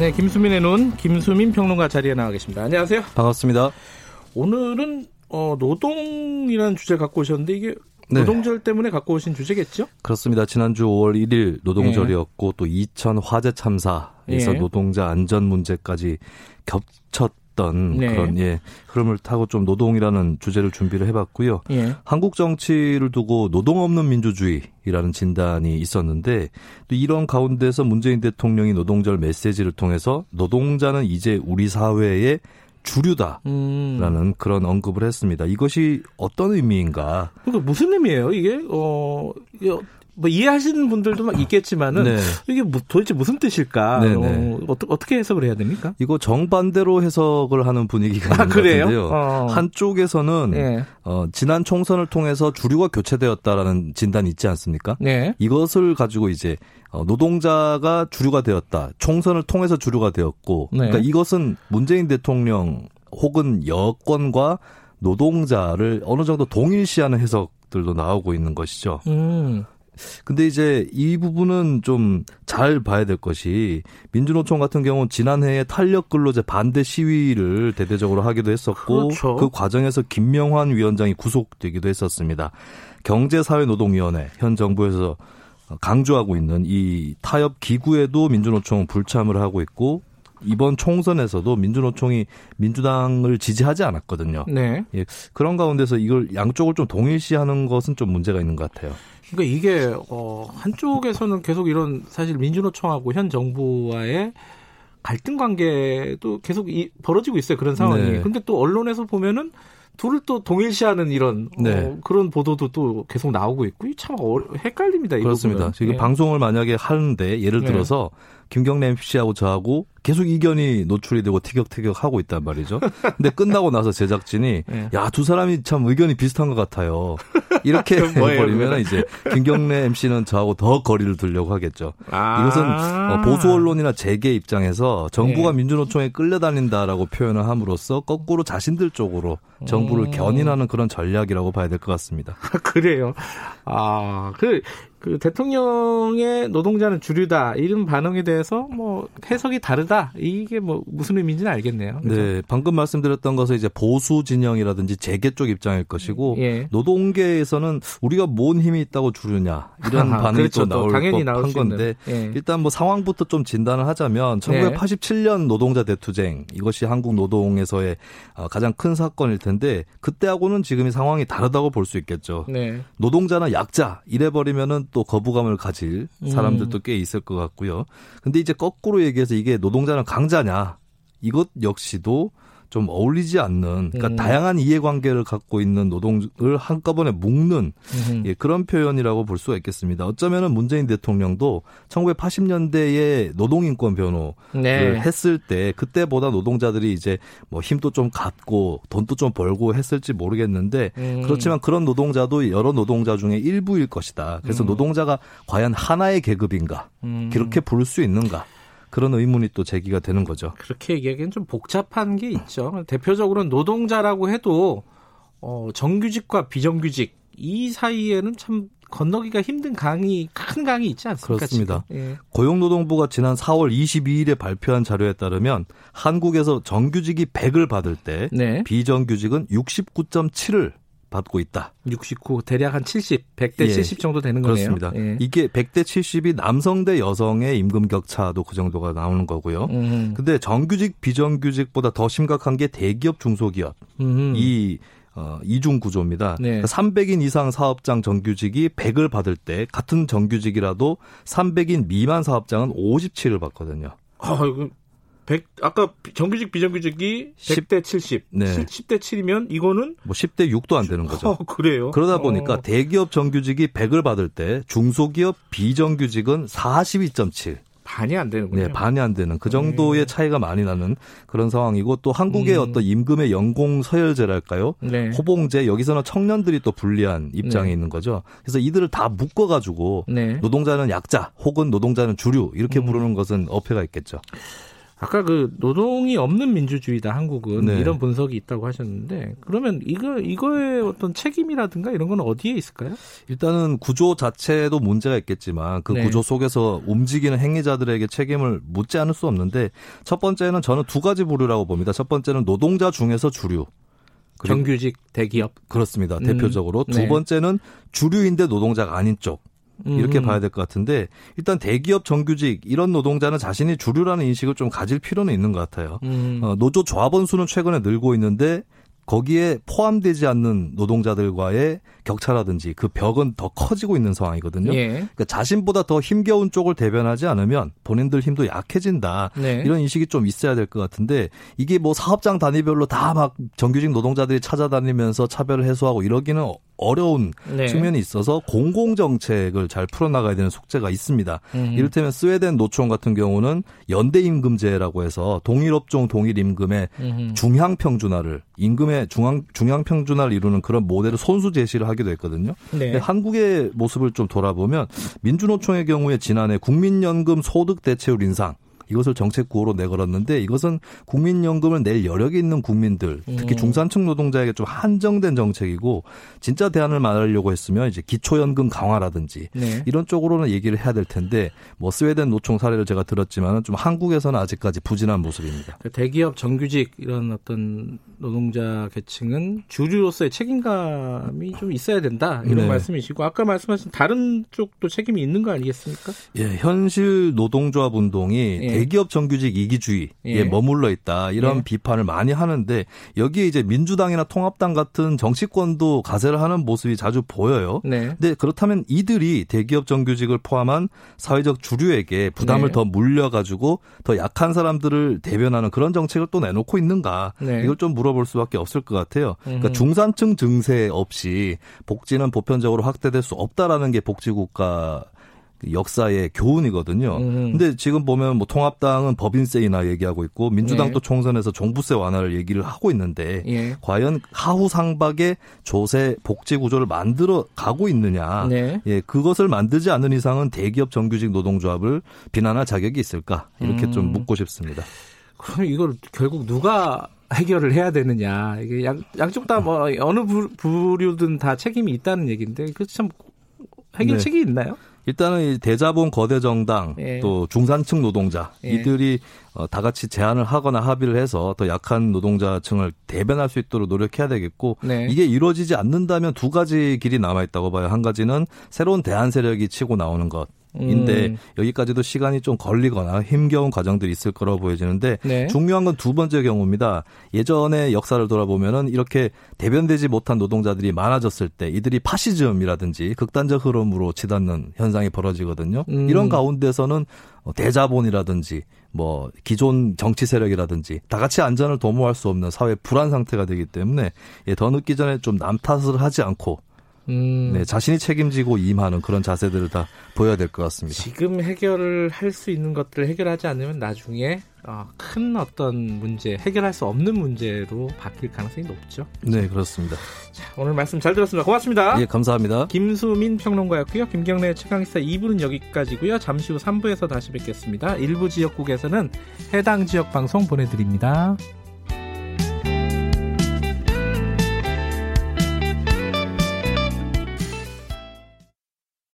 네, 김수민의 눈, 김수민 평론가 자리에 나와 계십니다. 안녕하세요. 반갑습니다. 오늘은 어, 노동이라는 주제 를 갖고 오셨는데 이게 네. 노동절 때문에 갖고 오신 주제겠죠? 그렇습니다. 지난주 5월 1일 노동절이었고 네. 또 이천 화재 참사에서 네. 노동자 안전 문제까지 겹쳤 던 네. 그런 예 흐름을 타고 좀 노동이라는 주제를 준비를 해봤고요. 예. 한국 정치를 두고 노동 없는 민주주의라는 진단이 있었는데 또 이런 가운데서 문재인 대통령이 노동절 메시지를 통해서 노동자는 이제 우리 사회의 주류다라는 음. 그런 언급을 했습니다. 이것이 어떤 의미인가? 그러니까 무슨 의미예요? 이게 어 뭐 이해하시는 분들도 막 있겠지만은 네. 이게 뭐 도대체 무슨 뜻일까? 네, 네. 어, 어떻게 해석을 해야 됩니까? 이거 정반대로 해석을 하는 분위기가 아, 있는 것 같은데요. 어. 한쪽에서는 네. 어, 지난 총선을 통해서 주류가 교체되었다라는 진단이 있지 않습니까? 네. 이것을 가지고 이제 어, 노동자가 주류가 되었다. 총선을 통해서 주류가 되었고, 네. 그러니까 이것은 문재인 대통령 혹은 여권과 노동자를 어느 정도 동일시하는 해석들도 나오고 있는 것이죠. 음. 근데 이제 이 부분은 좀 잘 봐야 될 것이 민주노총 같은 경우는 지난해에 탄력 근로제 반대 시위를 대대적으로 하기도 했었고 그렇죠. 그 과정에서 김명환 위원장이 구속되기도 했었습니다. 경제사회노동위원회 현 정부에서 강조하고 있는 이 타협 기구에도 민주노총은 불참을 하고 있고 이번 총선에서도 민주노총이 민주당을 지지하지 않았거든요. 네. 예, 그런 가운데서 이걸 양쪽을 좀 동일시하는 것은 좀 문제가 있는 것 같아요. 그러니까 이게 어 한쪽에서는 계속 이런 사실 민주노총하고 현 정부와의 갈등 관계도 계속 이, 벌어지고 있어요 그런 상황이. 네. 근데 또 언론에서 보면은 둘을 또 동일시하는 이런 어, 네. 어, 그런 보도도 또 계속 나오고 있고 참 어, 헷갈립니다. 그렇습니다. 지금 네. 방송을 만약에 하는데 예를 네. 들어서 김경래 MC하고 저하고 계속 이견이 노출이 되고 티격태격 하고 있단 말이죠. 근데 끝나고 나서 제작진이 네. 야두 사람이 참 의견이 비슷한 것 같아요. 이렇게 해버리면 이제 김경래 MC는 저하고 더 거리를 두려고 하겠죠. 아~ 이것은 어, 보수 언론이나 재계 입장에서 정부가 네. 민주노총에 끌려다닌다라고 표현을 함으로써 거꾸로 자신들 쪽으로 정부를 음. 견인하는 그런 전략이라고 봐야 될 것 같습니다. 그래요. 아, 그, 그 대통령의 노동자는 주류다 이런 반응에 대해서 뭐 해석이 다르다 이게 뭐 무슨 의미인지는 알겠네요. 그렇죠? 네, 방금 말씀드렸던 것은 이제 보수 진영이라든지 재계 쪽 입장일 것이고 예. 노동계에서는 우리가 뭔 힘이 있다고 주류냐 이런 반응이 그렇죠. 또 나올 당연히 법한 건데 예. 일단 뭐 상황부터 좀 진단을 하자면 1987년 노동자 대투쟁 이것이 한국 노동에서의 어, 가장 큰 사건일 텐데 그때하고는 지금이 상황이 다르다고 볼 수 있겠죠. 네. 노동자나 약자 이래 버리면은 또 거부감을 가질 사람들도 음. 꽤 있을 것 같고요. 근데 이제 거꾸로 얘기해서 이게 노동자는 강자냐 이것 역시도 좀 어울리지 않는 그러니까 음. 다양한 이해관계를 갖고 있는 노동을 한꺼번에 묶는 예, 그런 표현이라고 볼 수가 있겠습니다. 어쩌면은 문재인 대통령도 1980년대에 노동인권 변호를 네. 했을 때 그때보다 노동자들이 이제 뭐 힘도 좀 갖고 돈도 좀 벌고 했을지 모르겠는데 음. 그렇지만 그런 노동자도 여러 노동자 중에 일부일 것이다. 그래서 음. 노동자가 과연 하나의 계급인가? 음. 그렇게 부를 수 있는가? 그런 의문이 또 제기가 되는 거죠. 그렇게 얘기하기엔 좀 복잡한 게 있죠. 대표적으로 노동자라고 해도 어, 정규직과 비정규직 이 사이에는 참 건너기가 힘든 강이 큰 강이 있지 않습니까? 그렇습니다. 예. 고용노동부가 지난 4월 22일에 발표한 자료에 따르면 한국에서 정규직이 100을 받을 때 네. 비정규직은 69.7을 받고 있다. 69 대략 한 70, 100대 예, 70 정도 되는 거네요. 그렇습니다. 예. 이게 100대 70이 남성 대 여성의 임금 격차도 그 정도가 나오는 거고요. 음. 근데 정규직 비정규직보다 더 심각한 게 대기업 중소기업. 음. 이 어, 이중 구조입니다. 네. 300인 이상 사업장 정규직이 100을 받을 때 같은 정규직이라도 300인 미만 사업장은 57을 받거든요. 아, 100 아까 정규직 비정규직이 10대 70, 네. 10대 7이면 이거는 뭐 10대 6도 안 되는 거죠. 어, 그래요. 그러다 보니까 대기업 정규직이 100을 받을 때 중소기업 비정규직은 42.7. 반이 안 되는군요. 네, 반이 안 되는 그 정도의 네. 차이가 많이 나는 그런 상황이고 또 한국의 음. 어떤 임금의 연공 서열제랄까요? 네. 호봉제 여기서는 청년들이 또 불리한 입장에 네. 있는 거죠. 그래서 이들을 다 묶어 가지고 네. 노동자는 약자 혹은 노동자는 주류 이렇게 음. 부르는 것은 어폐가 있겠죠. 아까 그 노동이 없는 민주주의다 한국은 네. 이런 분석이 있다고 하셨는데 그러면 이거 이거의 어떤 책임이라든가 이런 건 어디에 있을까요? 일단은 구조 자체도 문제가 있겠지만 그 네. 구조 속에서 움직이는 행위자들에게 책임을 묻지 않을 수 없는데 첫 번째는 저는 두 가지 부류라고 봅니다. 첫 번째는 노동자 중에서 주류. 정규직 대기업 그렇습니다. 음. 대표적으로 두 네. 번째는 주류인데 노동자가 아닌 쪽. 이렇게 음. 봐야 될 것 같은데 일단 대기업 정규직 이런 노동자는 자신이 주류라는 인식을 좀 가질 필요는 있는 것 같아요. 음. 어, 노조 조합원 수는 최근에 늘고 있는데 거기에 포함되지 않는 노동자들과의 격차라든지 그 벽은 더 커지고 있는 상황이거든요. 예. 그러니까 자신보다 더 힘겨운 쪽을 대변하지 않으면 본인들 힘도 약해진다. 네. 이런 인식이 좀 있어야 될 것 같은데 이게 뭐 사업장 단위별로 다 막 정규직 노동자들이 찾아다니면서 차별을 해소하고 이러기는 어려운 네. 측면이 있어서 공공 정책을 잘 풀어나가야 되는 숙제가 있습니다. 음. 이를테면 스웨덴 노총 같은 경우는 연대 임금제라고 해서 동일 업종 동일 임금의 음. 중향 평준화를 임금의 중앙, 중향평준화를 이루는 그런 모델을 손수 제시를 하기도 했거든요. 네. 한국의 모습을 좀 돌아보면 민주노총의 경우에 지난해 국민연금 소득 대체율 인상 이것을 정책 구호로 내걸었는데 이것은 국민연금을 낼 여력이 있는 국민들, 특히 음. 중산층 노동자에게 좀 한정된 정책이고 진짜 대안을 말하려고 했으면 이제 기초연금 강화라든지 네. 이런 쪽으로는 얘기를 해야 될 텐데 뭐 스웨덴 노총 사례를 제가 들었지만은 좀 한국에서는 아직까지 부진한 모습입니다. 그 대기업 정규직 이런 어떤 노동자 계층은 주류로서의 책임감이 좀 있어야 된다 이런 네. 말씀이시고 아까 말씀하신 다른 쪽도 책임이 있는 거 아니겠습니까? 예, 현실 노동조합 운동이 예. 대기업 정규직 이기주의에 예. 머물러 있다 이런 예. 비판을 많이 하는데 여기에 이제 민주당이나 통합당 같은 정치권도 가세를 하는 모습이 자주 보여요. 네. 근데 그렇다면 이들이 대기업 정규직을 포함한 사회적 주류에게 부담을 네. 더 물려가지고 더 약한 사람들을 대변하는 그런 정책을 또 내놓고 있는가 네. 이걸 좀 물어볼 수밖에 없을 것 같아요. 그러니까 중산층 증세 없이 복지는 보편적으로 확대될 수 없다라는 게 복지국가 그 역사의 교훈이거든요. 음. 근데 지금 보면 뭐 통합당은 법인세이나 얘기하고 있고 민주당도 네. 총선에서 종부세 완화를 얘기를 하고 있는데 예. 과연 하후 상박의 조세 복지 구조를 만들어 가고 있느냐. 네. 예, 그것을 만들지 않는 이상은 대기업 정규직 노동조합을 비난할 자격이 있을까? 이렇게 음. 좀 묻고 싶습니다. 그럼 이걸 결국 누가 해결을 해야 되느냐. 이게 양, 양쪽 다 뭐 어느 부류든 다 책임이 있다는 얘기인데 그 참 해결책이 네. 있나요? 일단은 대자본 거대 정당 예. 또 중산층 노동자 예. 이들이 어, 다 같이 제안을 하거나 합의를 해서 더 약한 노동자층을 대변할 수 있도록 노력해야 되겠고 네. 이게 이루어지지 않는다면 두 가지 길이 남아 있다고 봐요. 한 가지는 새로운 대안 세력이 치고 나오는 것. 인데 음. 여기까지도 시간이 좀 걸리거나 힘겨운 과정들이 있을 거라고 보여지는데 네. 중요한 건 두 번째 경우입니다. 예전의 역사를 돌아보면은 이렇게 대변되지 못한 노동자들이 많아졌을 때 이들이 파시즘이라든지 극단적 흐름으로 치닫는 현상이 벌어지거든요. 음. 이런 가운데서는 대자본이라든지 뭐 기존 정치 세력이라든지 다 같이 안전을 도모할 수 없는 사회 불안 상태가 되기 때문에 예, 더 늦기 전에 좀 남 탓을 하지 않고 음. 네, 자신이 책임지고 임하는 그런 자세들을 다 보여야 될 것 같습니다. 지금 해결을 할 수 있는 것들을 해결하지 않으면 나중에 어, 큰 어떤 문제, 해결할 수 없는 문제로 바뀔 가능성이 높죠. 네, 그렇습니다. 자, 오늘 말씀 잘 들었습니다. 고맙습니다. 예, 감사합니다. 김수민 평론가였고요. 김경래 최강시사 2부는 여기까지고요. 잠시 후 3부에서 다시 뵙겠습니다. 일부 지역국에서는 해당 지역 방송 보내드립니다.